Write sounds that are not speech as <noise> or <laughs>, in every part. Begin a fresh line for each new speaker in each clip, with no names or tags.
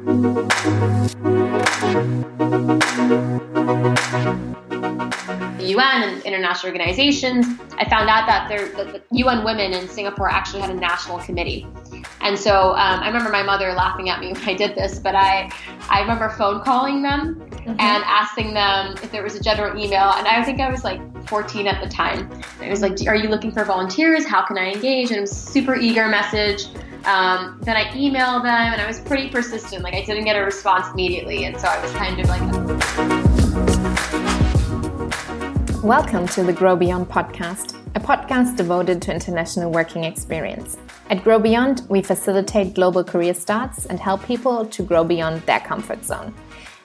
The UN and international organizations, I found out that, there, the UN Women in Singapore actually had a national committee. And so um, I remember my mother laughing at me when I did this, but I, I remember phone calling them mm-hmm. and asking them if there was a general email. And I think I was like 14 at the time. And it was like, Are you looking for volunteers? How can I engage? And it was super eager message. Um, then I emailed them and I was pretty persistent. Like I didn't get a response immediately. And so I was kind of like.
Welcome to the Grow Beyond podcast, a podcast devoted to international working experience. At Grow Beyond, we facilitate global career starts and help people to grow beyond their comfort zone.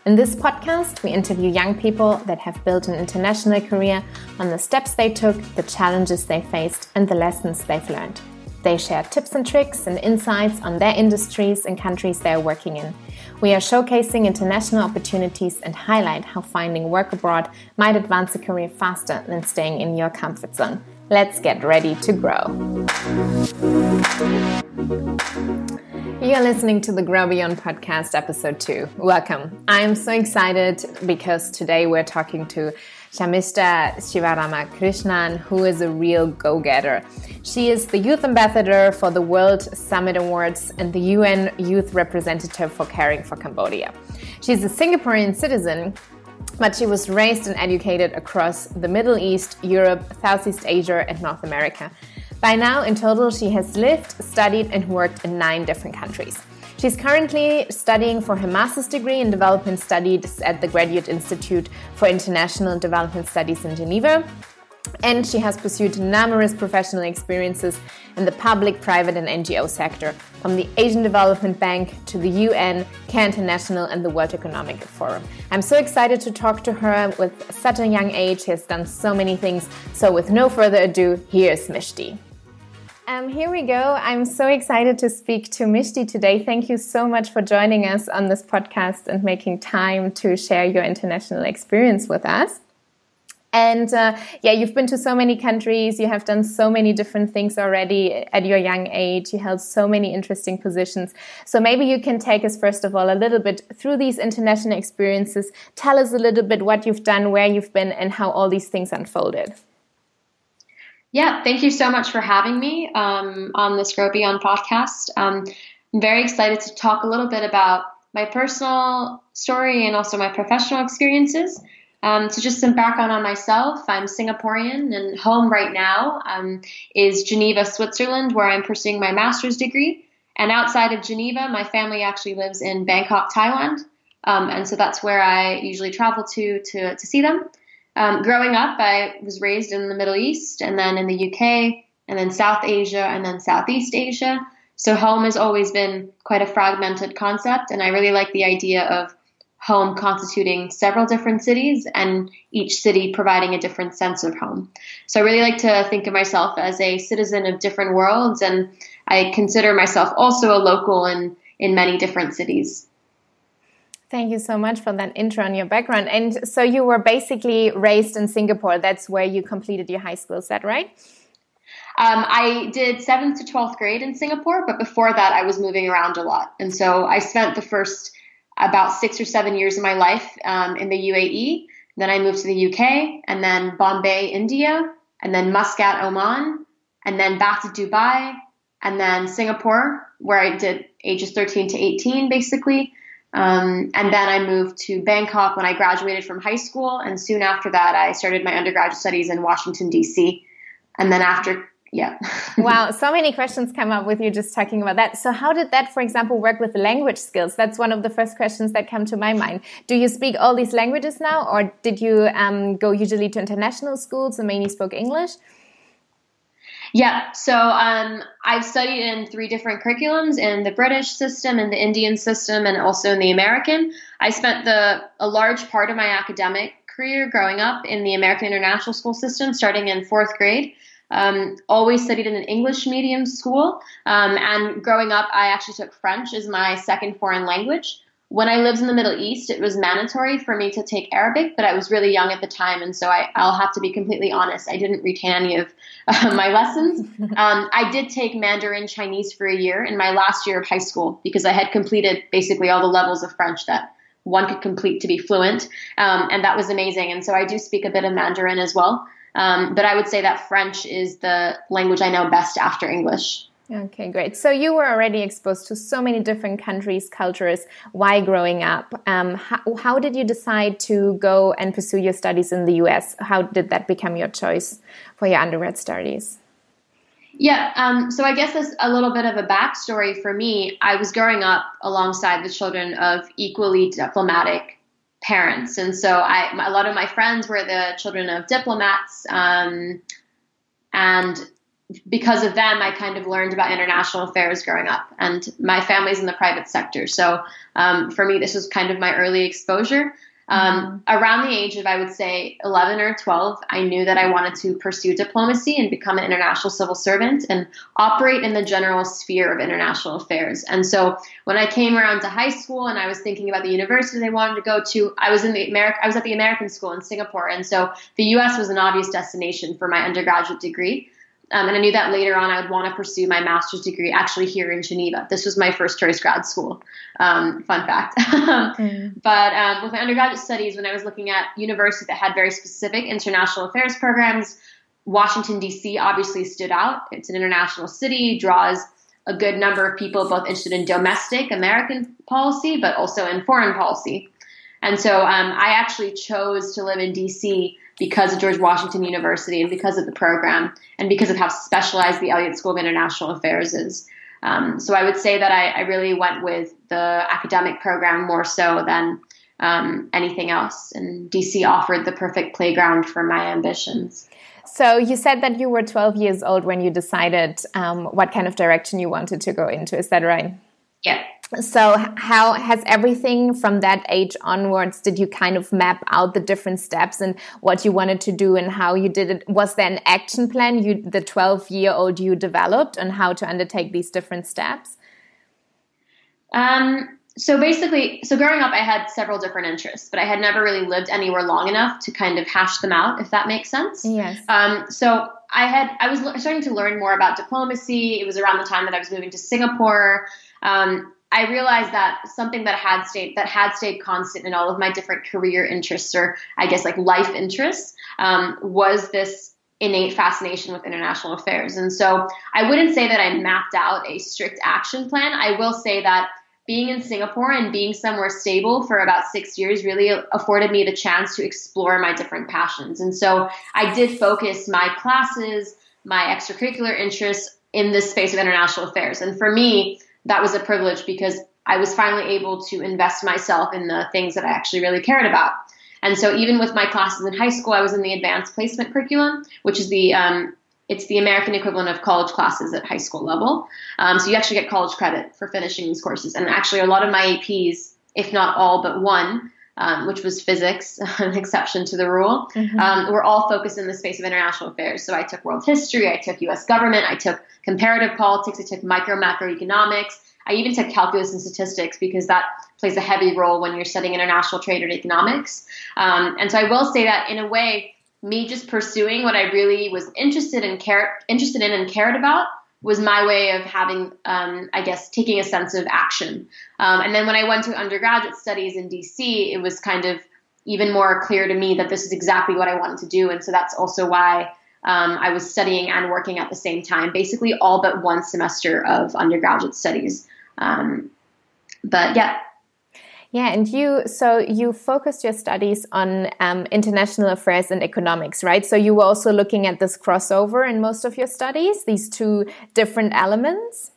In this podcast, we interview young people that have built an international career on the steps they took, the challenges they faced, and the lessons they've learned. They share tips and tricks and insights on their industries and countries they are working in. We are showcasing international opportunities and highlight how finding work abroad might advance a career faster than staying in your comfort zone. Let's get ready to grow. You're listening to the Grow Beyond podcast, episode two. Welcome. I'm so excited because today we're talking to Shamishta Sivaramakrishnan, who is a real go getter. She is the youth ambassador for the World Summit Awards and the UN Youth Representative for Caring for Cambodia. She's a Singaporean citizen but she was raised and educated across the Middle East, Europe, Southeast Asia, and North America. By now, in total, she has lived, studied, and worked in nine different countries. She's currently studying for her master's degree in development studies at the Graduate Institute for International Development Studies in Geneva. And she has pursued numerous professional experiences in the public, private, and NGO sector, from the Asian Development Bank to the UN, CARE International, and the World Economic Forum. I'm so excited to talk to her with such a young age. She has done so many things. So, with no further ado, here's Mishti. Um, here we go. I'm so excited to speak to Mishti today. Thank you so much for joining us on this podcast and making time to share your international experience with us. And uh, yeah, you've been to so many countries. You have done so many different things already at your young age. You held so many interesting positions. So maybe you can take us, first of all, a little bit through these international experiences. Tell us a little bit what you've done, where you've been, and how all these things unfolded.
Yeah, thank you so much for having me um, on the Grow Beyond podcast. Um, I'm very excited to talk a little bit about my personal story and also my professional experiences. Um, so, just some background on myself. I'm Singaporean, and home right now um, is Geneva, Switzerland, where I'm pursuing my master's degree. And outside of Geneva, my family actually lives in Bangkok, Thailand. Um, and so that's where I usually travel to to, to see them. Um, growing up, I was raised in the Middle East and then in the UK and then South Asia and then Southeast Asia. So home has always been quite a fragmented concept, and I really like the idea of home constituting several different cities and each city providing a different sense of home. So I really like to think of myself as a citizen of different worlds, and I consider myself also a local in, in many different cities.
Thank you so much for that intro on your background. And so you were basically raised in Singapore. That's where you completed your high school. Is that right?
Um, I did seventh to 12th grade in Singapore, but before that, I was moving around a lot. And so I spent the first about six or seven years of my life um, in the UAE. Then I moved to the UK, and then Bombay, India, and then Muscat, Oman, and then back to Dubai, and then Singapore, where I did ages 13 to 18, basically. Um, and then I moved to Bangkok when I graduated from high school. And soon after that, I started my undergraduate studies in Washington, D.C. And then after, yeah. <laughs>
wow, so many questions come up with you just talking about that. So, how did that, for example, work with language skills? That's one of the first questions that come to my mind. Do you speak all these languages now, or did you um, go usually to international schools and mainly spoke English?
Yeah, so um, I've studied in three different curriculums in the British system, in the Indian system, and also in the American. I spent the a large part of my academic career growing up in the American International School system, starting in fourth grade. Um, always studied in an English medium school, um, and growing up, I actually took French as my second foreign language when I lived in the Middle East, it was mandatory for me to take Arabic, but I was really young at the time, and so I, will have to be completely honest. I didn't retain any of <laughs> uh, my lessons. <laughs> Um, I did take Mandarin Chinese for a year in my last year of high school because I had completed basically all the levels of French that one could complete to be fluent, um, and that was amazing. And so I do speak a bit of Mandarin as well. Um, but I would say that French is the language I know best after English.
Okay, great. So you were already exposed to so many different countries, cultures Why growing up. Um, how, how, did you decide to go and pursue your studies in the US? How did that become your choice for your undergrad studies?
Yeah, um, so I guess there's a little bit of a backstory for me. I was growing up alongside the children of equally diplomatic parents, and so I, a lot of my friends were the children of diplomats, um, and because of them, I kind of learned about international affairs growing up. And my family's in the private sector, so um, for me, this was kind of my early exposure. Um, mm-hmm. Around the age of, I would say, 11 or 12, I knew that I wanted to pursue diplomacy and become an international civil servant and operate in the general sphere of international affairs. And so when I came around to high school and I was thinking about the university I wanted to go to, I was in the America, I was at the American school in Singapore. And so the US was an obvious destination for my undergraduate degree. Um, and I knew that later on I would want to pursue my master's degree actually here in Geneva. This was my first choice grad school. Um, fun fact. <laughs> mm. But um, with my undergraduate studies, when I was looking at universities that had very specific international affairs programs, Washington, D.C. obviously stood out. It's an international city, draws a good number of people both interested in domestic American policy, but also in foreign policy. And so um, I actually chose to live in D.C because of George Washington University and because of the program and because of how specialized the Elliott School of International Affairs is. Um, so I would say that I, I, really went with the academic program more so than um, anything else. And DC offered the perfect playground for my ambitions.
So you said that you were 12 years old when you decided um, what kind of direction you wanted to go into. Is that right?
Yeah
so how has everything from that age onwards did you kind of map out the different steps and what you wanted to do and how you did it? Was there an action plan you the 12 year old you developed on how to undertake these different steps?
Um, so basically so growing up i had several different interests but i had never really lived anywhere long enough to kind of hash them out if that makes sense.
Yes.
Um, so i had i was starting to learn more about diplomacy. It was around the time that i was moving to singapore. Um, I realized that something that had stayed that had stayed constant in all of my different career interests, or I guess like life interests, um, was this innate fascination with international affairs. And so I wouldn't say that I mapped out a strict action plan. I will say that being in Singapore and being somewhere stable for about six years really afforded me the chance to explore my different passions. And so I did focus my classes, my extracurricular interests in this space of international affairs. And for me, that was a privilege because I was finally able to invest myself in the things that I actually really cared about. And so even with my classes in high school, I was in the advanced placement curriculum, which is the um, it's the American equivalent of college classes at high school level. Um, so you actually get college credit for finishing these courses. And actually, a lot of my APs, if not all but one, um, which was physics, <laughs> an exception to the rule, mm-hmm. um, were all focused in the space of international affairs. So I took world history, I took U.S. government, I took comparative politics, I took micro macroeconomics. I even took calculus and statistics because that plays a heavy role when you're studying international trade and economics. Um, and so I will say that in a way, me just pursuing what I really was interested in, care, interested in and cared about was my way of having, um, I guess, taking a sense of action. Um, and then when I went to undergraduate studies in DC, it was kind of even more clear to me that this is exactly what I wanted to do. And so that's also why um, I was studying and working at the same time, basically all but one semester of undergraduate studies. Um, but yeah.
Yeah, and you so you focused your studies on um, international affairs and economics, right? So you were also looking at this crossover in most of your studies, these two different elements.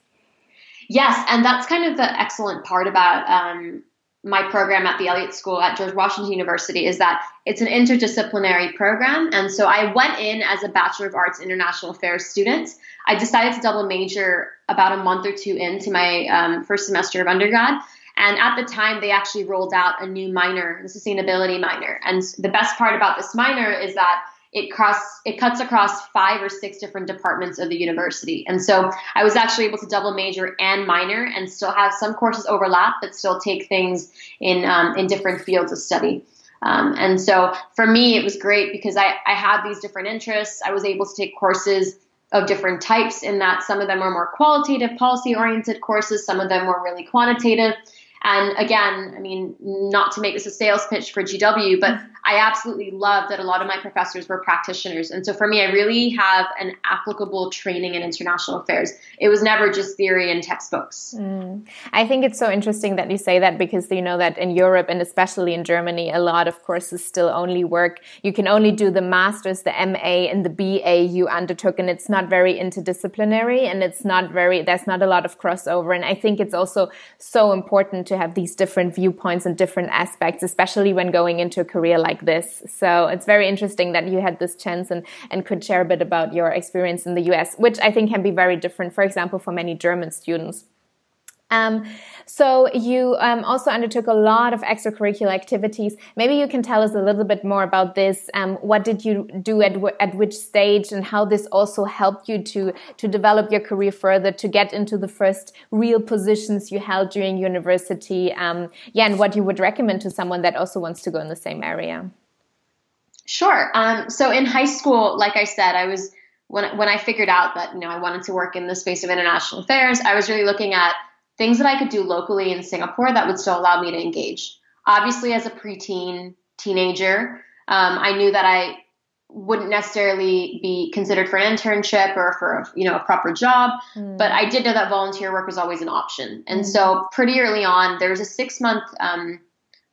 Yes, and that's kind of the excellent part about um, my program at the Elliott School at George Washington University is that it's an interdisciplinary program. And so I went in as a Bachelor of Arts International Affairs student. I decided to double major about a month or two into my um, first semester of undergrad. And at the time, they actually rolled out a new minor, the sustainability minor. And the best part about this minor is that it cross it cuts across five or six different departments of the university. And so I was actually able to double major and minor and still have some courses overlap, but still take things in um, in different fields of study. Um, and so for me, it was great because I, I had these different interests. I was able to take courses of different types in that some of them were more qualitative, policy oriented courses, some of them were really quantitative. And again, I mean, not to make this a sales pitch for GW, but I absolutely love that a lot of my professors were practitioners. And so for me, I really have an applicable training in international affairs. It was never just theory and textbooks.
Mm. I think it's so interesting that you say that because you know that in Europe and especially in Germany, a lot of courses still only work. You can only do the master's, the MA, and the BA you undertook, and it's not very interdisciplinary and it's not very, there's not a lot of crossover. And I think it's also so important to have these different viewpoints and different aspects, especially when going into a career like this. So it's very interesting that you had this chance and, and could share a bit about your experience in the US, which I think can be very different, for example, for many German students. Um, so you um, also undertook a lot of extracurricular activities. Maybe you can tell us a little bit more about this. Um, what did you do at at which stage, and how this also helped you to to develop your career further, to get into the first real positions you held during university. Um, yeah, and what you would recommend to someone that also wants to go in the same area.
Sure. Um, so in high school, like I said, I was when when I figured out that you know I wanted to work in the space of international affairs, I was really looking at things that I could do locally in Singapore that would still allow me to engage. Obviously, as a preteen teenager, um, I knew that I wouldn't necessarily be considered for an internship or for you know a proper job, mm. but I did know that volunteer work was always an option. And mm. so pretty early on, there was a six month um,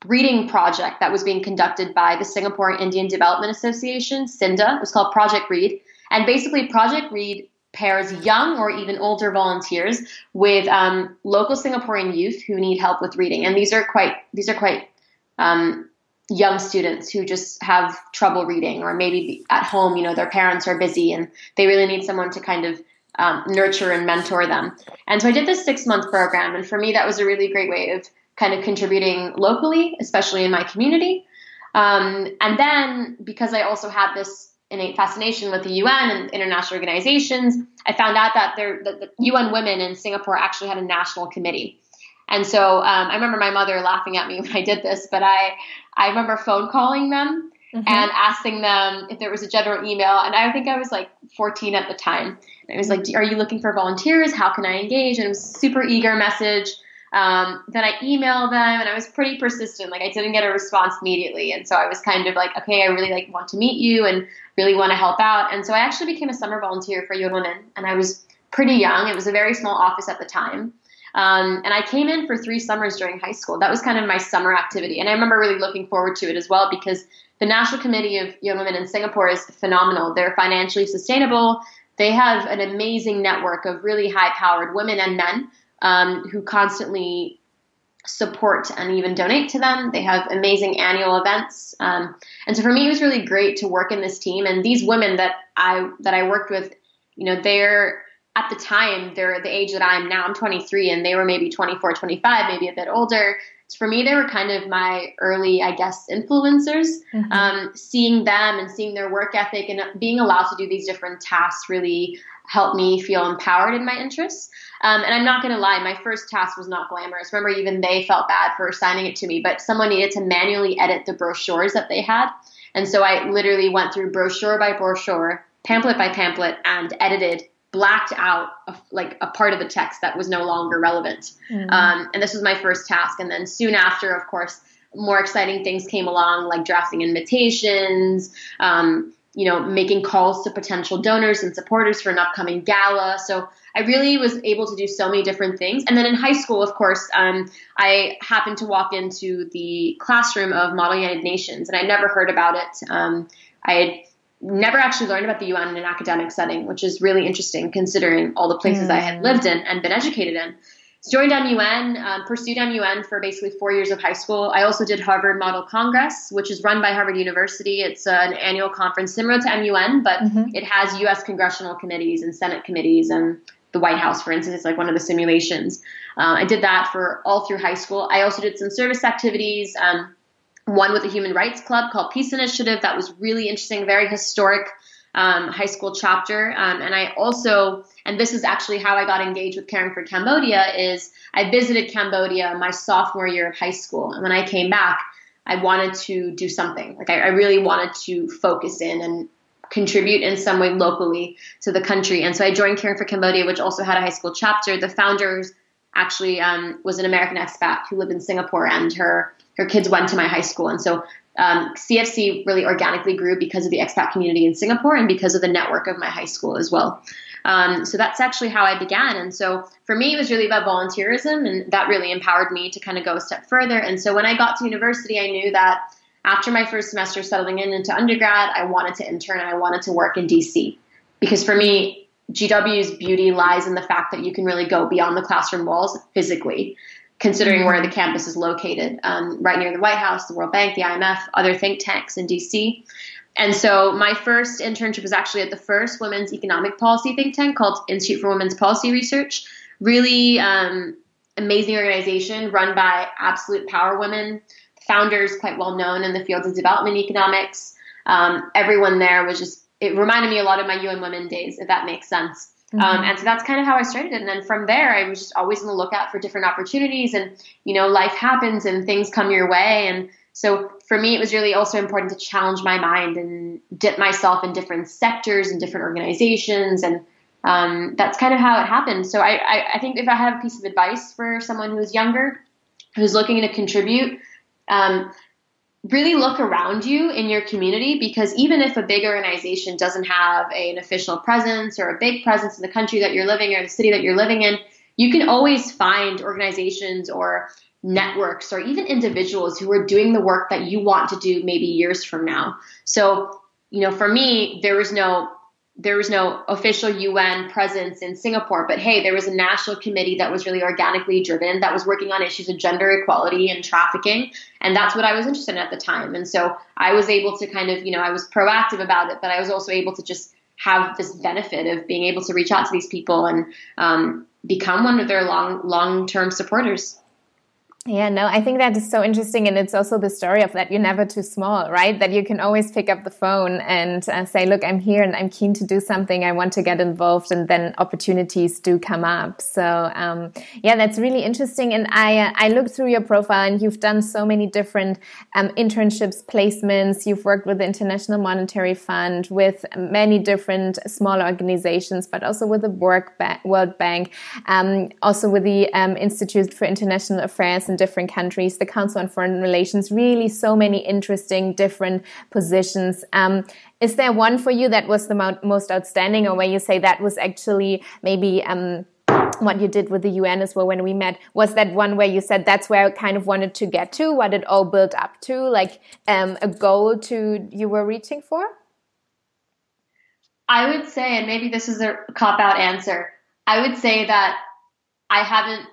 reading project that was being conducted by the Singapore Indian Development Association, SINDA. It was called Project Read, and basically Project Read pairs young or even older volunteers with um, local Singaporean youth who need help with reading, and these are quite these are quite um, young students who just have trouble reading, or maybe at home, you know, their parents are busy and they really need someone to kind of um, nurture and mentor them. And so I did this six month program, and for me, that was a really great way of kind of contributing locally, especially in my community. Um, and then because I also had this innate fascination with the UN and international organizations, I found out that, there, that the UN Women in Singapore actually had a national committee. And so um, I remember my mother laughing at me <laughs> when I did this, but I, I remember phone calling them mm-hmm. and asking them if there was a general email. And I think I was like 14 at the time. And I was like, Are you looking for volunteers? How can I engage? And it was a super eager message. Um, then I emailed them and I was pretty persistent. Like I didn't get a response immediately. And so I was kind of like, okay, I really like want to meet you and really want to help out. And so I actually became a summer volunteer for Women and I was pretty young. It was a very small office at the time. Um, and I came in for three summers during high school. That was kind of my summer activity. And I remember really looking forward to it as well because the National Committee of UN Women in Singapore is phenomenal. They're financially sustainable. They have an amazing network of really high powered women and men um, who constantly support and even donate to them. They have amazing annual events, um, and so for me, it was really great to work in this team. And these women that I that I worked with, you know, they're at the time they're the age that I am now. I'm 23, and they were maybe 24, 25, maybe a bit older. So for me, they were kind of my early, I guess, influencers. Mm-hmm. Um, seeing them and seeing their work ethic and being allowed to do these different tasks really helped me feel empowered in my interests. Um, and I'm not going to lie, my first task was not glamorous. Remember, even they felt bad for assigning it to me, but someone needed to manually edit the brochures that they had. And so I literally went through brochure by brochure, pamphlet by pamphlet, and edited, blacked out a, like a part of the text that was no longer relevant. Mm-hmm. Um, and this was my first task. And then soon after, of course, more exciting things came along, like drafting invitations, um, you know, making calls to potential donors and supporters for an upcoming gala. So I really was able to do so many different things. And then in high school, of course, um, I happened to walk into the classroom of Model United Nations, and I'd never heard about it. Um, I had never actually learned about the UN in an academic setting, which is really interesting considering all the places mm. I had lived in and been educated in So joined MUN, um, pursued MUN for basically four years of high school. I also did Harvard Model Congress, which is run by Harvard University. It's an annual conference similar to MUN, but mm-hmm. it has U.S. congressional committees and Senate committees and the White House, for instance, is like one of the simulations. Uh, I did that for all through high school. I also did some service activities. Um, one with the Human Rights Club called Peace Initiative. That was really interesting, very historic um, high school chapter. Um, and I also, and this is actually how I got engaged with Caring for Cambodia, is I visited Cambodia my sophomore year of high school. And when I came back, I wanted to do something. Like I, I really wanted to focus in and contribute in some way locally to the country. And so I joined Caring for Cambodia, which also had a high school chapter. The founders actually um, was an American expat who lived in Singapore, and her her kids went to my high school. And so um, CFC really organically grew because of the expat community in Singapore and because of the network of my high school as well. Um, so that's actually how I began. And so for me, it was really about volunteerism, and that really empowered me to kind of go a step further. And so when I got to university, I knew that after my first semester settling in into undergrad, I wanted to intern and I wanted to work in DC. Because for me, GW's beauty lies in the fact that you can really go beyond the classroom walls physically considering mm-hmm. where the campus is located, um, right near the White House, the World Bank, the IMF, other think tanks in DC. And so my first internship was actually at the first women's economic policy think tank called Institute for Women's Policy Research. Really um, amazing organization run by absolute power women. Founders quite well known in the field of development economics. Um, everyone there was just, it reminded me a lot of my UN Women days, if that makes sense. Um, mm-hmm. Um, and so that's kind of how I started it. And then from there, I was just always on the lookout for different opportunities. And, you know, life happens and things come your way. And so for me, it was really also important to challenge my mind and dip myself in different sectors and different organizations. And um, that's kind of how it happened. So I, I, I, think if I have a piece of advice for someone who's younger, who's looking to contribute, um, really look around you in your community because even if a big organization doesn't have a, an official presence or a big presence in the country that you're living in or the city that you're living in, you can always find organizations or networks or even individuals who are doing the work that you want to do maybe years from now. So, you know, for me, there was no there was no official UN presence in Singapore, but hey, there was a national committee that was really organically driven that was working on issues of gender equality and trafficking. And that's what I was interested in at the time. And so I was able to kind of, you know, I was proactive about it, but I was also able to just have this benefit of being able to reach out to these people and um, become one of their long, long term supporters.
Yeah, no, I think that is so interesting. And it's also the story of that you're never too small, right? That you can always pick up the phone and uh, say, look, I'm here and I'm keen to do something. I want to get involved. And then opportunities do come up. So, um, yeah, that's really interesting. And I, uh, I looked through your profile and you've done so many different um, internships, placements. You've worked with the International Monetary Fund, with many different small organizations, but also with the World Bank, um, also with the um, Institute for International Affairs in different countries, the Council on Foreign Relations, really so many interesting different positions. Um, is there one for you that was the mo most outstanding, or where you say that was actually maybe um, what you did with the UN as well when we met? Was that one where you said that's where I kind of wanted to get to, what it all built up to, like um, a goal to you were reaching for?
I would say, and maybe this is a cop out answer, I would say that I haven't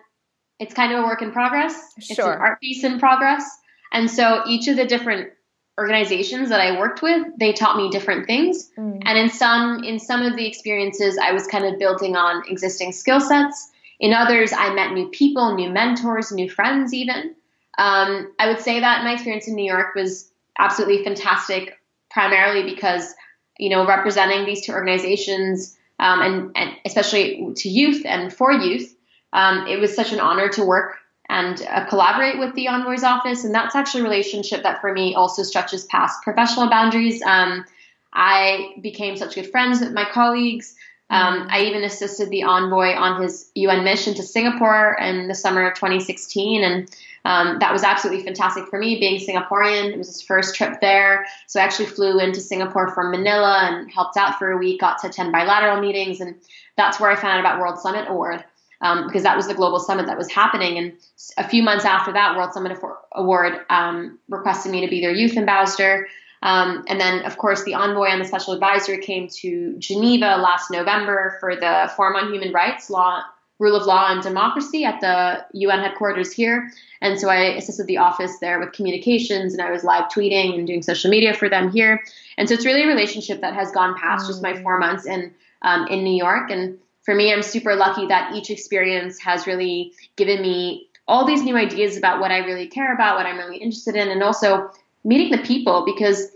it's kind of a work in progress. Sure. It's an art piece in progress. And so each of the different organizations that I worked with, they taught me different things. Mm. And in some in some of the experiences I was kind of building on existing skill sets. In others, I met new people, new mentors, new friends even. Um, I would say that my experience in New York was absolutely fantastic, primarily because, you know, representing these two organizations um, and, and especially to youth and for youth, um, it was such an honor to work and uh, collaborate with the envoy's office. And that's actually a relationship that for me also stretches past professional boundaries. Um, I became such good friends with my colleagues. Um, I even assisted the envoy on his UN mission to Singapore in the summer of 2016. And um, that was absolutely fantastic for me being Singaporean. It was his first trip there. So I actually flew into Singapore from Manila and helped out for a week, got to attend bilateral meetings. And that's where I found out about World Summit Award um, because that was the global summit that was happening. And a few months after that, World Summit Award um, requested me to be their youth ambassador. Um, and then, of course, the envoy and the special advisor came to Geneva last November for the Forum on Human Rights, Law, Rule of Law, and Democracy at the UN headquarters here. And so I assisted the office there with communications, and I was live tweeting and doing social media for them here. And so it's really a relationship that has gone past mm. just my four months in um, in New York. And for me, I'm super lucky that each experience has really given me all these new ideas about what I really care about, what I'm really interested in, and also meeting the people because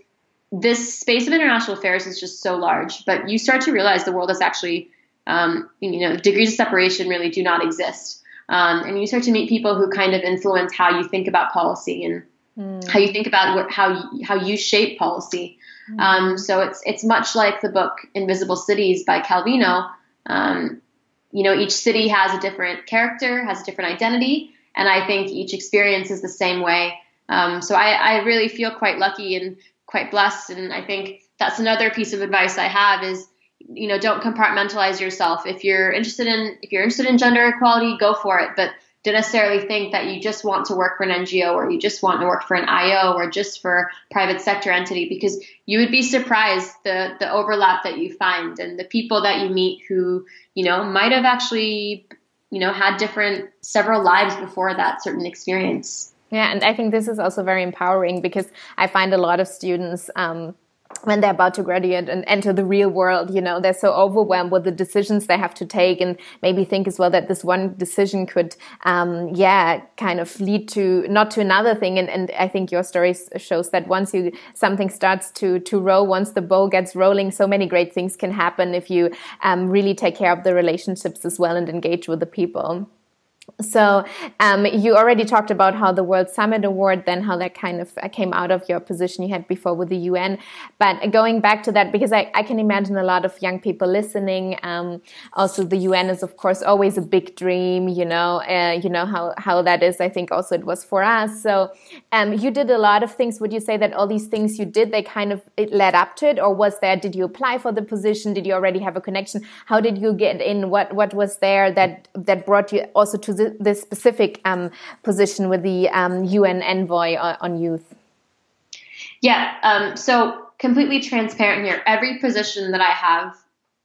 this space of international affairs is just so large. But you start to realize the world is actually, um, you know, degrees of separation really do not exist. Um, and you start to meet people who kind of influence how you think about policy and mm. how you think about what, how how you shape policy. Mm. Um, so it's it's much like the book Invisible Cities by Calvino. Um, you know, each city has a different character, has a different identity, and I think each experience is the same way. Um, so I, I really feel quite lucky and quite blessed, and I think that's another piece of advice I have is you know don't compartmentalize yourself if you're interested in if you're interested in gender equality go for it but don't necessarily think that you just want to work for an NGO or you just want to work for an IO or just for private sector entity because you would be surprised the the overlap that you find and the people that you meet who you know might have actually you know had different several lives before that certain experience.
Yeah, and I think this is also very empowering because I find a lot of students um, when they're about to graduate and enter the real world, you know, they're so overwhelmed with the decisions they have to take and maybe think as well that this one decision could, um, yeah, kind of lead to not to another thing. And, and I think your story shows that once you, something starts to, to roll, once the ball gets rolling, so many great things can happen if you, um, really take care of the relationships as well and engage with the people. So um, you already talked about how the World Summit Award, then how that kind of uh, came out of your position you had before with the UN. But going back to that, because I, I can imagine a lot of young people listening. Um, also, the UN is of course always a big dream. You know, uh, you know how how that is. I think also it was for us. So um, you did a lot of things. Would you say that all these things you did, they kind of it led up to it, or was there? Did you apply for the position? Did you already have a connection? How did you get in? What what was there that that brought you also to the this specific um, position with the um, UN envoy on, on youth?
Yeah, um, so completely transparent here. Every position that I have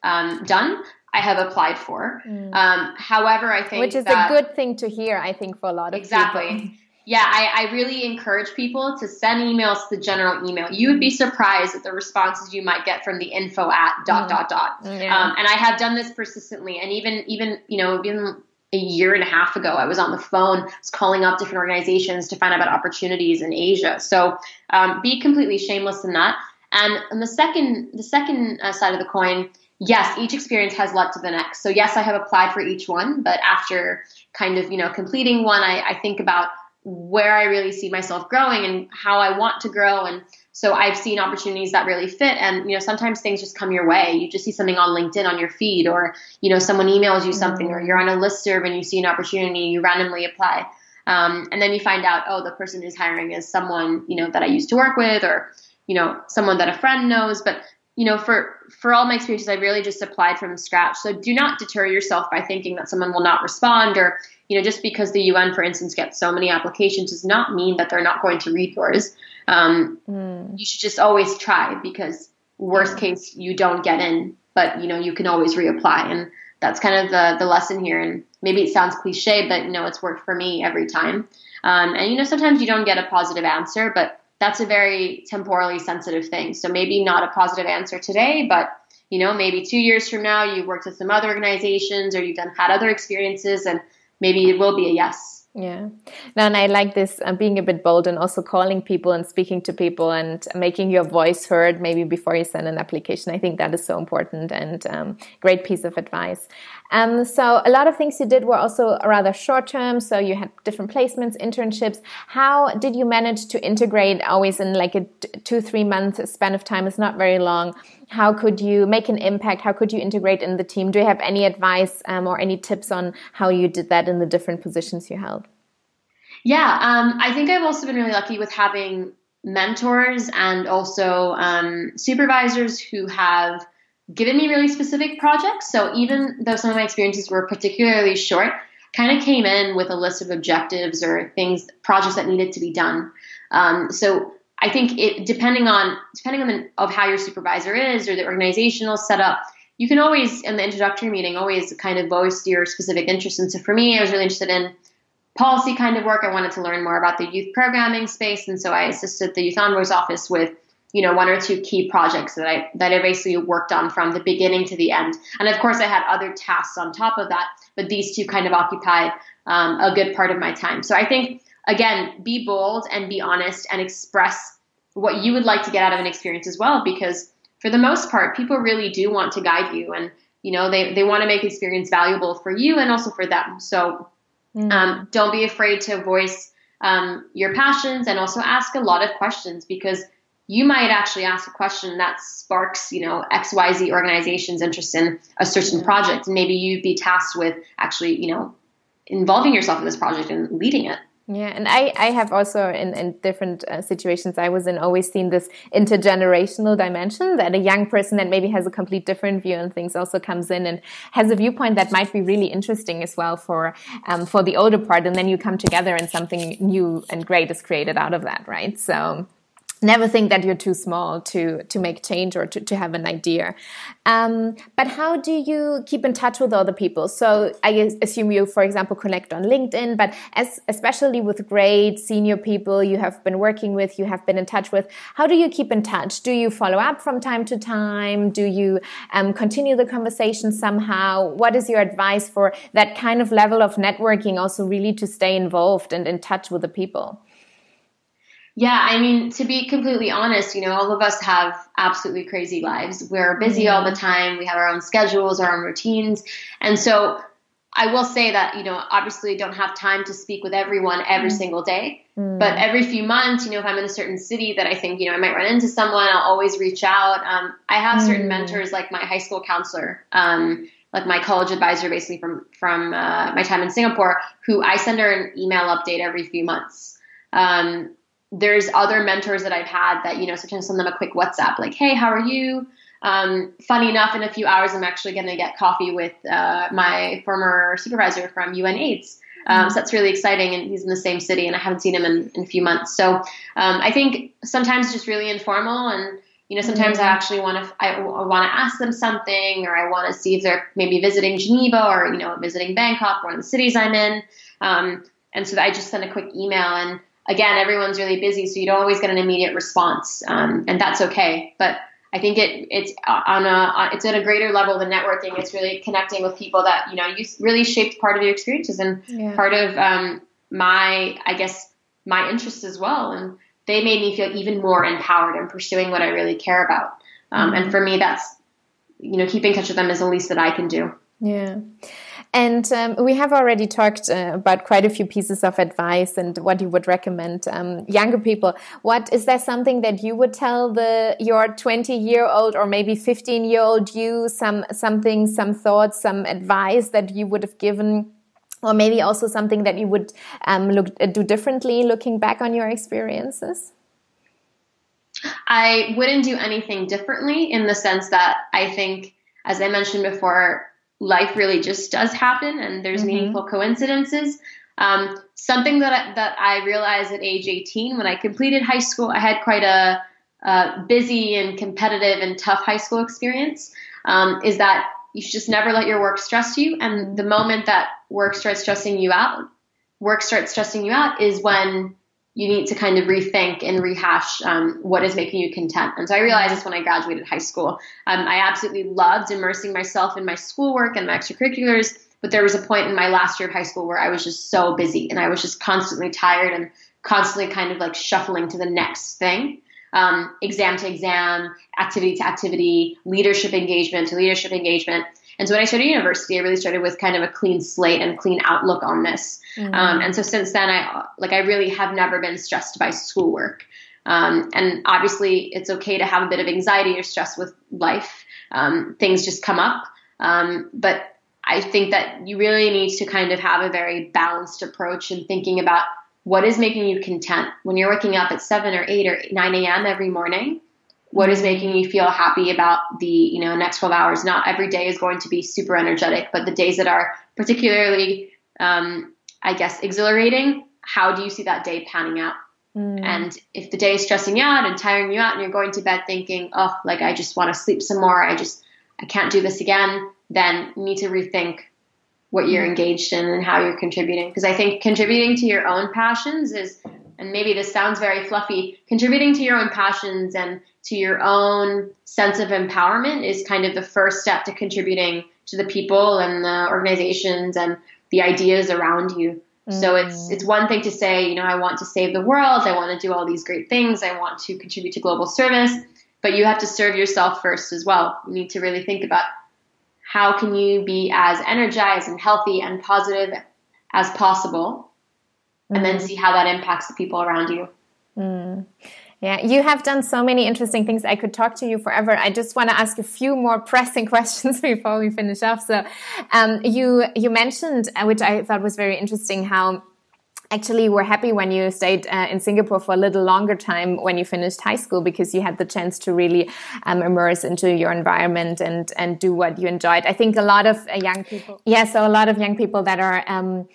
um, done, I have applied for. Mm. Um, however, I think
which is a good thing to hear. I think for a lot of
exactly.
people.
Yeah, I, I, really encourage people to send emails to the general email. You would be surprised at the responses you might get from the info at dot mm. dot dot. Yeah. Um, and I have done this persistently, and even even you know even a year and a half ago, I was on the phone, was calling up different organizations to find out about opportunities in Asia. So um, be completely shameless in that. And on the second, the second uh, side of the coin, yes, each experience has led to the next. So yes, I have applied for each one, but after kind of you know completing one, I, I think about where I really see myself growing and how I want to grow and so I've seen opportunities that really fit. And, you know, sometimes things just come your way. You just see something on LinkedIn on your feed, or, you know, someone emails you something, mm-hmm. or you're on a list serve and you see an opportunity, you randomly apply. Um, and then you find out, oh, the person who's hiring is someone, you know, that I used to work with, or, you know, someone that a friend knows. But, you know, for, for all my experiences, I really just applied from scratch. So do not deter yourself by thinking that someone will not respond or, you know, just because the UN, for instance, gets so many applications does not mean that they're not going to read yours. Um, mm. You should just always try because worst case you don't get in, but you know you can always reapply, and that's kind of the the lesson here. And maybe it sounds cliche, but you know it's worked for me every time. Um, and you know sometimes you don't get a positive answer, but that's a very temporally sensitive thing. So maybe not a positive answer today, but you know maybe two years from now you've worked with some other organizations or you've done had other experiences and maybe it will be a yes.
Yeah. No, and I like this uh, being a bit bold and also calling people and speaking to people and making your voice heard maybe before you send an application. I think that is so important and um, great piece of advice. Um, so a lot of things you did were also rather short term. So you had different placements, internships. How did you manage to integrate always in like a two, three month span of time? It's not very long. How could you make an impact? How could you integrate in the team? Do you have any advice um, or any tips on how you did that in the different positions you held?
Yeah, um, I think I've also been really lucky with having mentors and also um, supervisors who have given me really specific projects. So even though some of my experiences were particularly short, kind of came in with a list of objectives or things, projects that needed to be done. Um, so I think it depending on depending on the, of how your supervisor is or the organizational setup, you can always in the introductory meeting always kind of voice your specific interest. And so for me, I was really interested in policy kind of work. I wanted to learn more about the youth programming space, and so I assisted the Youth Envoy's office with you know one or two key projects that I that I basically worked on from the beginning to the end. And of course, I had other tasks on top of that, but these two kind of occupied um, a good part of my time. So I think again, be bold and be honest and express what you would like to get out of an experience as well, because for the most part, people really do want to guide you and you know they, they want to make experience valuable for you and also for them. So mm. um, don't be afraid to voice um, your passions and also ask a lot of questions because you might actually ask a question that sparks, you know, XYZ organization's interest in a certain project. And maybe you'd be tasked with actually, you know, involving yourself in this project and leading it.
Yeah, and I, I have also in, in different uh, situations I was in always seen this intergenerational dimension that a young person that maybe has a complete different view on things also comes in and has a viewpoint that might be really interesting as well for um, for the older part, and then you come together and something new and great is created out of that, right? So never think that you're too small to to make change or to, to have an idea. Um, but how do you keep in touch with other people? So i assume you for example connect on linkedin but as especially with great senior people you have been working with you have been in touch with how do you keep in touch? Do you follow up from time to time? Do you um, continue the conversation somehow? What is your advice for that kind of level of networking also really to stay involved and in touch with the people
yeah, I mean, to be completely honest, you know, all of us have absolutely crazy lives. We're busy mm-hmm. all the time. We have our own schedules, our own routines. And so I will say that, you know, obviously don't have time to speak with everyone every mm-hmm. single day. Mm-hmm. But every few months, you know, if I'm in a certain city that I think, you know, I might run into someone, I'll always reach out. Um, I have certain mm. mentors like my high school counselor. Um, like my college advisor basically from from uh, my time in Singapore, who I send her an email update every few months. Um, there's other mentors that I've had that, you know, sometimes send them a quick WhatsApp, like, hey, how are you? Um, funny enough, in a few hours, I'm actually going to get coffee with uh, my former supervisor from UNAIDS. Um, so that's really exciting, and he's in the same city, and I haven't seen him in, in a few months. So um, I think sometimes just really informal, and you know, sometimes mm-hmm. I actually want to I, I want to ask them something, or I want to see if they're maybe visiting Geneva or you know visiting Bangkok, one of the cities I'm in. Um, and so I just send a quick email, and again, everyone's really busy, so you don't always get an immediate response, um, and that's okay. But I think it it's on a it's at a greater level than networking. It's really connecting with people that you know you really shaped part of your experiences and yeah. part of um, my I guess my interests as well, and they made me feel even more empowered in pursuing what I really care about. Um, mm-hmm. And for me, that's you know keeping touch with them is the least that I can do.
Yeah. And um, we have already talked uh, about quite a few pieces of advice and what you would recommend um, younger people. What is there something that you would tell the your 20 year old or maybe 15 year old you some something some thoughts some advice that you would have given or maybe also something that you would um, look uh, do differently looking back on your experiences?
I wouldn't do anything differently in the sense that I think, as I mentioned before, life really just does happen and there's mm-hmm. meaningful coincidences. Um, something that I, that I realized at age 18 when I completed high school, I had quite a, a busy and competitive and tough high school experience. Um, is that you should just never let your work stress you, and the moment that work starts stressing you out, work starts stressing you out is when you need to kind of rethink and rehash um, what is making you content. And so I realized this when I graduated high school. Um, I absolutely loved immersing myself in my schoolwork and my extracurriculars, but there was a point in my last year of high school where I was just so busy and I was just constantly tired and constantly kind of like shuffling to the next thing. Um, exam to exam, activity to activity, leadership engagement to leadership engagement. And so when I started university, I really started with kind of a clean slate and clean outlook on this. Mm-hmm. Um, and so since then, I like I really have never been stressed by schoolwork. Um, and obviously, it's okay to have a bit of anxiety or stress with life. Um, things just come up. Um, but I think that you really need to kind of have a very balanced approach in thinking about what is making you content when you're waking up at 7 or 8 or 9 a.m. every morning what is making you feel happy about the you know next 12 hours not every day is going to be super energetic but the days that are particularly um, i guess exhilarating how do you see that day panning out mm. and if the day is stressing you out and tiring you out and you're going to bed thinking oh like i just want to sleep some more i just i can't do this again then you need to rethink what you're mm. engaged in and how you're contributing because i think contributing to your own passions is and maybe this sounds very fluffy, contributing to your own passions and to your own sense of empowerment is kind of the first step to contributing to the people and the organizations and the ideas around you. Mm. So it's it's one thing to say, you know, I want to save the world, I want to do all these great things, I want to contribute to global service, but you have to serve yourself first as well. You need to really think about how can you be as energized and healthy and positive as possible mm. and then mm. see how that impacts the people around you.
Mm. Yeah, you have done so many interesting things. I could talk to you forever. I just want to ask a few more <laughs> pressing questions <laughs> before we finish off. So, um, you you mentioned, uh, which I thought was very interesting, how actually you were happy when you stayed uh, in Singapore for a little longer time when you finished high school because you had the chance to really um, immerse into your environment and and do what you enjoyed. I think a lot of uh, young people, yeah, so a lot of young people that are um,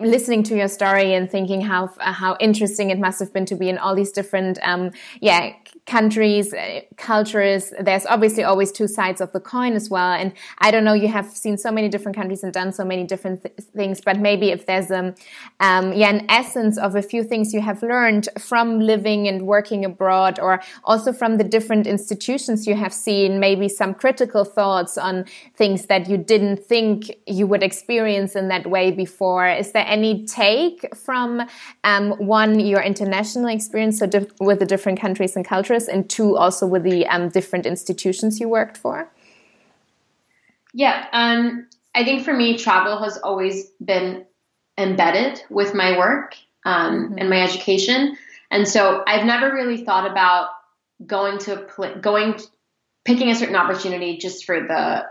listening to your story and thinking how how interesting it must have been to be in all these different um, yeah countries, uh, cultures. There's obviously always two sides of the coin as well. And I don't know, you have seen so many different countries and done so many different th things, but maybe if there's um, um, yeah, an essence of a few things you have learned from living and working abroad, or also from the different institutions you have seen, maybe some critical thoughts on things that you didn't think you would experience in that way before. Is there any take from um, one your international experience so with the different countries and cultures? and two also with the um, different institutions you worked for
yeah um, i think for me travel has always been embedded with my work um, mm-hmm. and my education and so i've never really thought about going to pl- going picking a certain opportunity just for the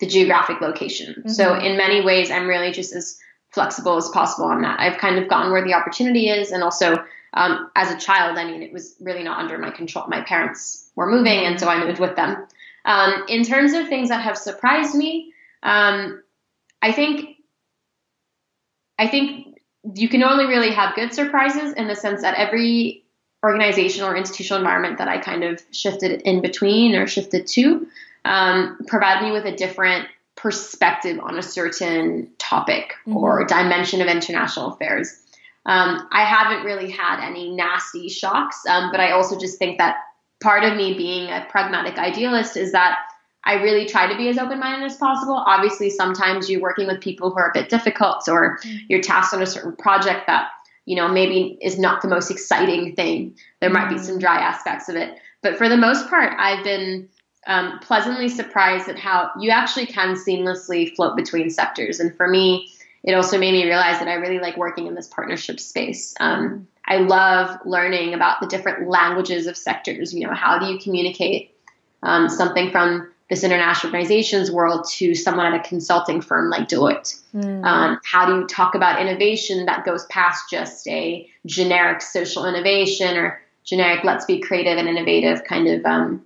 the geographic location mm-hmm. so in many ways i'm really just as flexible as possible on that i've kind of gone where the opportunity is and also um, as a child, I mean, it was really not under my control. My parents were moving, and so I moved with them. Um, in terms of things that have surprised me, um, I think I think you can only really have good surprises in the sense that every organizational or institutional environment that I kind of shifted in between or shifted to um, provided me with a different perspective on a certain topic mm-hmm. or dimension of international affairs. Um, I haven't really had any nasty shocks, um, but I also just think that part of me being a pragmatic idealist is that I really try to be as open minded as possible. Obviously, sometimes you're working with people who are a bit difficult, or mm. you're tasked on a certain project that you know maybe is not the most exciting thing. There might be mm. some dry aspects of it, but for the most part, I've been um, pleasantly surprised at how you actually can seamlessly float between sectors. And for me, it also made me realize that I really like working in this partnership space. Um, I love learning about the different languages of sectors. You know, how do you communicate um, something from this international organizations world to someone at a consulting firm like Deloitte? Mm. Um, how do you talk about innovation that goes past just a generic social innovation or generic let's be creative and innovative kind of um,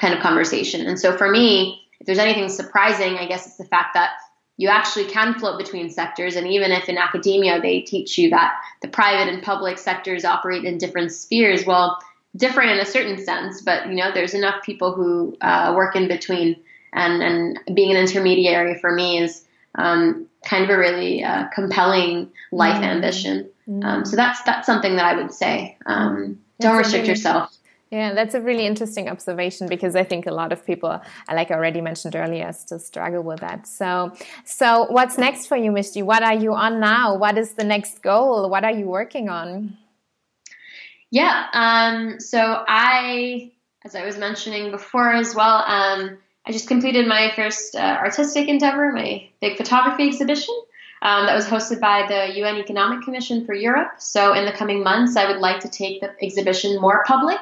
kind of conversation? And so for me, if there's anything surprising, I guess it's the fact that you actually can float between sectors. And even if in academia they teach you that the private and public sectors operate in different spheres, well, different in a certain sense, but you know, there's enough people who uh, work in between. And, and being an intermediary for me is um, kind of a really uh, compelling life mm-hmm. ambition. Mm-hmm. Um, so that's that's something that I would say. Um, don't restrict yourself.
Yeah, that's a really interesting observation because I think a lot of people, like I already mentioned earlier, still struggle with that. So, so what's next for you, Misty? What are you on now? What is the next goal? What are you working on?
Yeah, um, so I, as I was mentioning before as well, um, I just completed my first uh, artistic endeavor, my big photography exhibition. Um, that was hosted by the UN Economic Commission for Europe. So, in the coming months, I would like to take the exhibition more public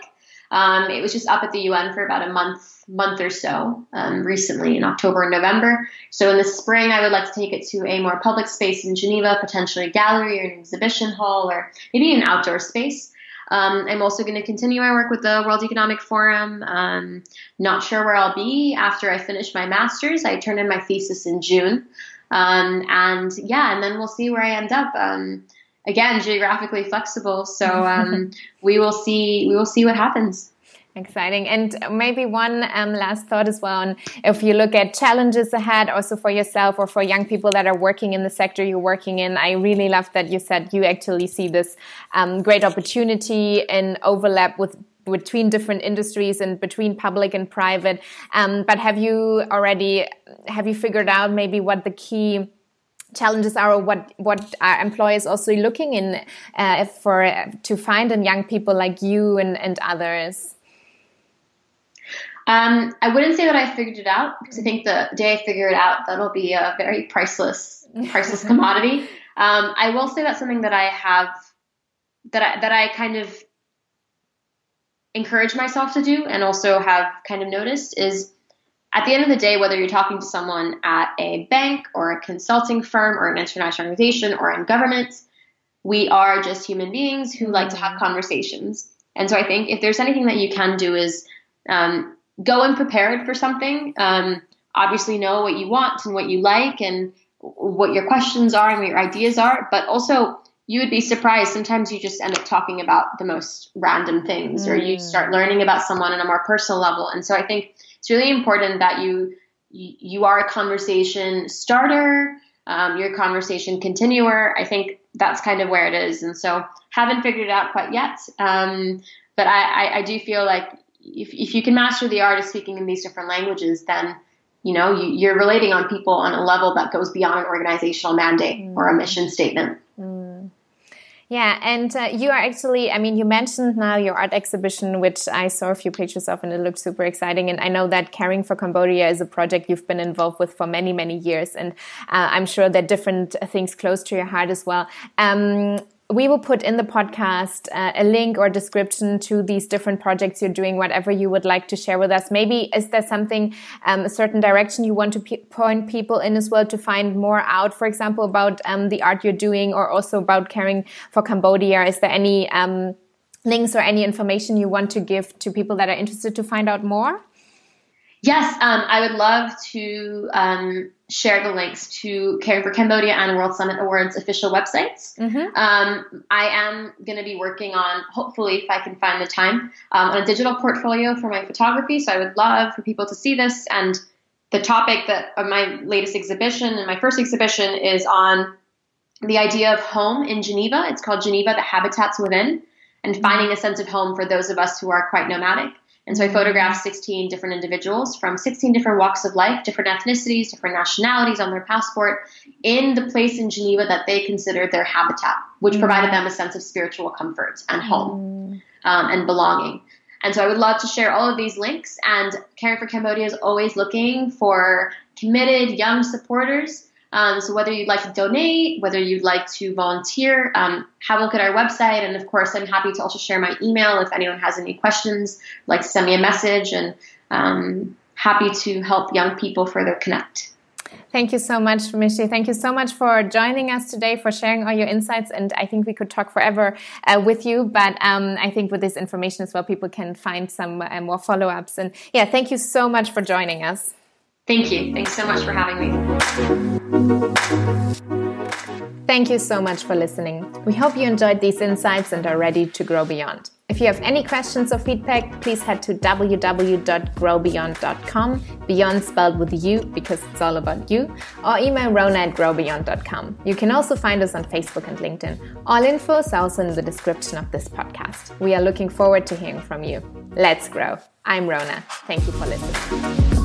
um, it was just up at the UN for about a month, month or so um, recently in October and November. So in the spring, I would like to take it to a more public space in Geneva, potentially a gallery or an exhibition hall or maybe an outdoor space. Um, I'm also going to continue my work with the World Economic Forum. Um, not sure where I'll be after I finish my master's. I turn in my thesis in June. Um, and yeah, and then we'll see where I end up. Um, again geographically flexible. So <laughs> um, we will see. We will see what happens.
Exciting. And maybe one um, last thought as well. And if you look at challenges ahead, also for yourself or for young people that are working in the sector you're working in, I really love that you said you actually see this um, great opportunity and overlap with between different industries and between public and private. Um, but have you already have you figured out maybe what the key challenges are, or what what are employers also looking in uh, for uh, to find in young people like you and, and others?
Um, I wouldn't say that I figured it out because I think the day I figure it out, that'll be a very priceless, priceless <laughs> commodity. Um, I will say that's something that I have that I, that I kind of encourage myself to do and also have kind of noticed is at the end of the day, whether you're talking to someone at a bank or a consulting firm or an international organization or in government, we are just human beings who like to have mm-hmm. conversations. And so I think if there's anything that you can do is um, go in prepared for something. Um, obviously, know what you want and what you like and what your questions are and what your ideas are, but also you would be surprised. Sometimes you just end up talking about the most random things, mm. or you mm. start learning about someone on a more personal level. And so I think it's really important that you you are a conversation starter, um, you're a conversation continuer. I think that's kind of where it is. And so haven't figured it out quite yet. Um, but I, I, I, do feel like if, if you can master the art of speaking in these different languages, then you know you, are relating on people on a level that goes beyond an organizational mandate mm. or a mission statement.
Yeah, and uh, you are actually, I mean, you mentioned now your art exhibition, which I saw a few pictures of and it looked super exciting. And I know that Caring for Cambodia is a project you've been involved with for many, many years. And uh, I'm sure that different things close to your heart as well. Um, we will put in the podcast uh, a link or description to these different projects you're doing, whatever you would like to share with us. Maybe is there something, um, a certain direction you want to point people in as well to find more out, for example, about um, the art you're doing or also about caring for Cambodia? Is there any um, links or any information you want to give to people that are interested to find out more?
Yes, um, I would love to um, share the links to Caring for Cambodia and World Summit Awards official websites. Mm-hmm. Um, I am going to be working on, hopefully, if I can find the time, um, on a digital portfolio for my photography. So I would love for people to see this. And the topic that of my latest exhibition and my first exhibition is on the idea of home in Geneva. It's called Geneva: The Habitats Within, and mm-hmm. finding a sense of home for those of us who are quite nomadic. And so I photographed 16 different individuals from 16 different walks of life, different ethnicities, different nationalities on their passport in the place in Geneva that they considered their habitat, which mm. provided them a sense of spiritual comfort and home mm. um, and belonging. And so I would love to share all of these links. And Caring for Cambodia is always looking for committed young supporters um, so whether you'd like to donate, whether you'd like to volunteer, um, have a look at our website. And of course, I'm happy to also share my email if anyone has any questions, like send me a message and um, happy to help young people further connect.
Thank you so much, Mishi. Thank you so much for joining us today, for sharing all your insights. And I think we could talk forever uh, with you, but um, I think with this information as well, people can find some uh, more follow ups. And yeah, thank you so much for joining us.
Thank you. Thanks so much for having me.
Thank you so much for listening. We hope you enjoyed these insights and are ready to grow beyond. If you have any questions or feedback, please head to www.growbeyond.com, beyond spelled with U because it's all about you, or email rona at growbeyond.com. You can also find us on Facebook and LinkedIn. All info is also in the description of this podcast. We are looking forward to hearing from you. Let's grow. I'm Rona. Thank you for listening.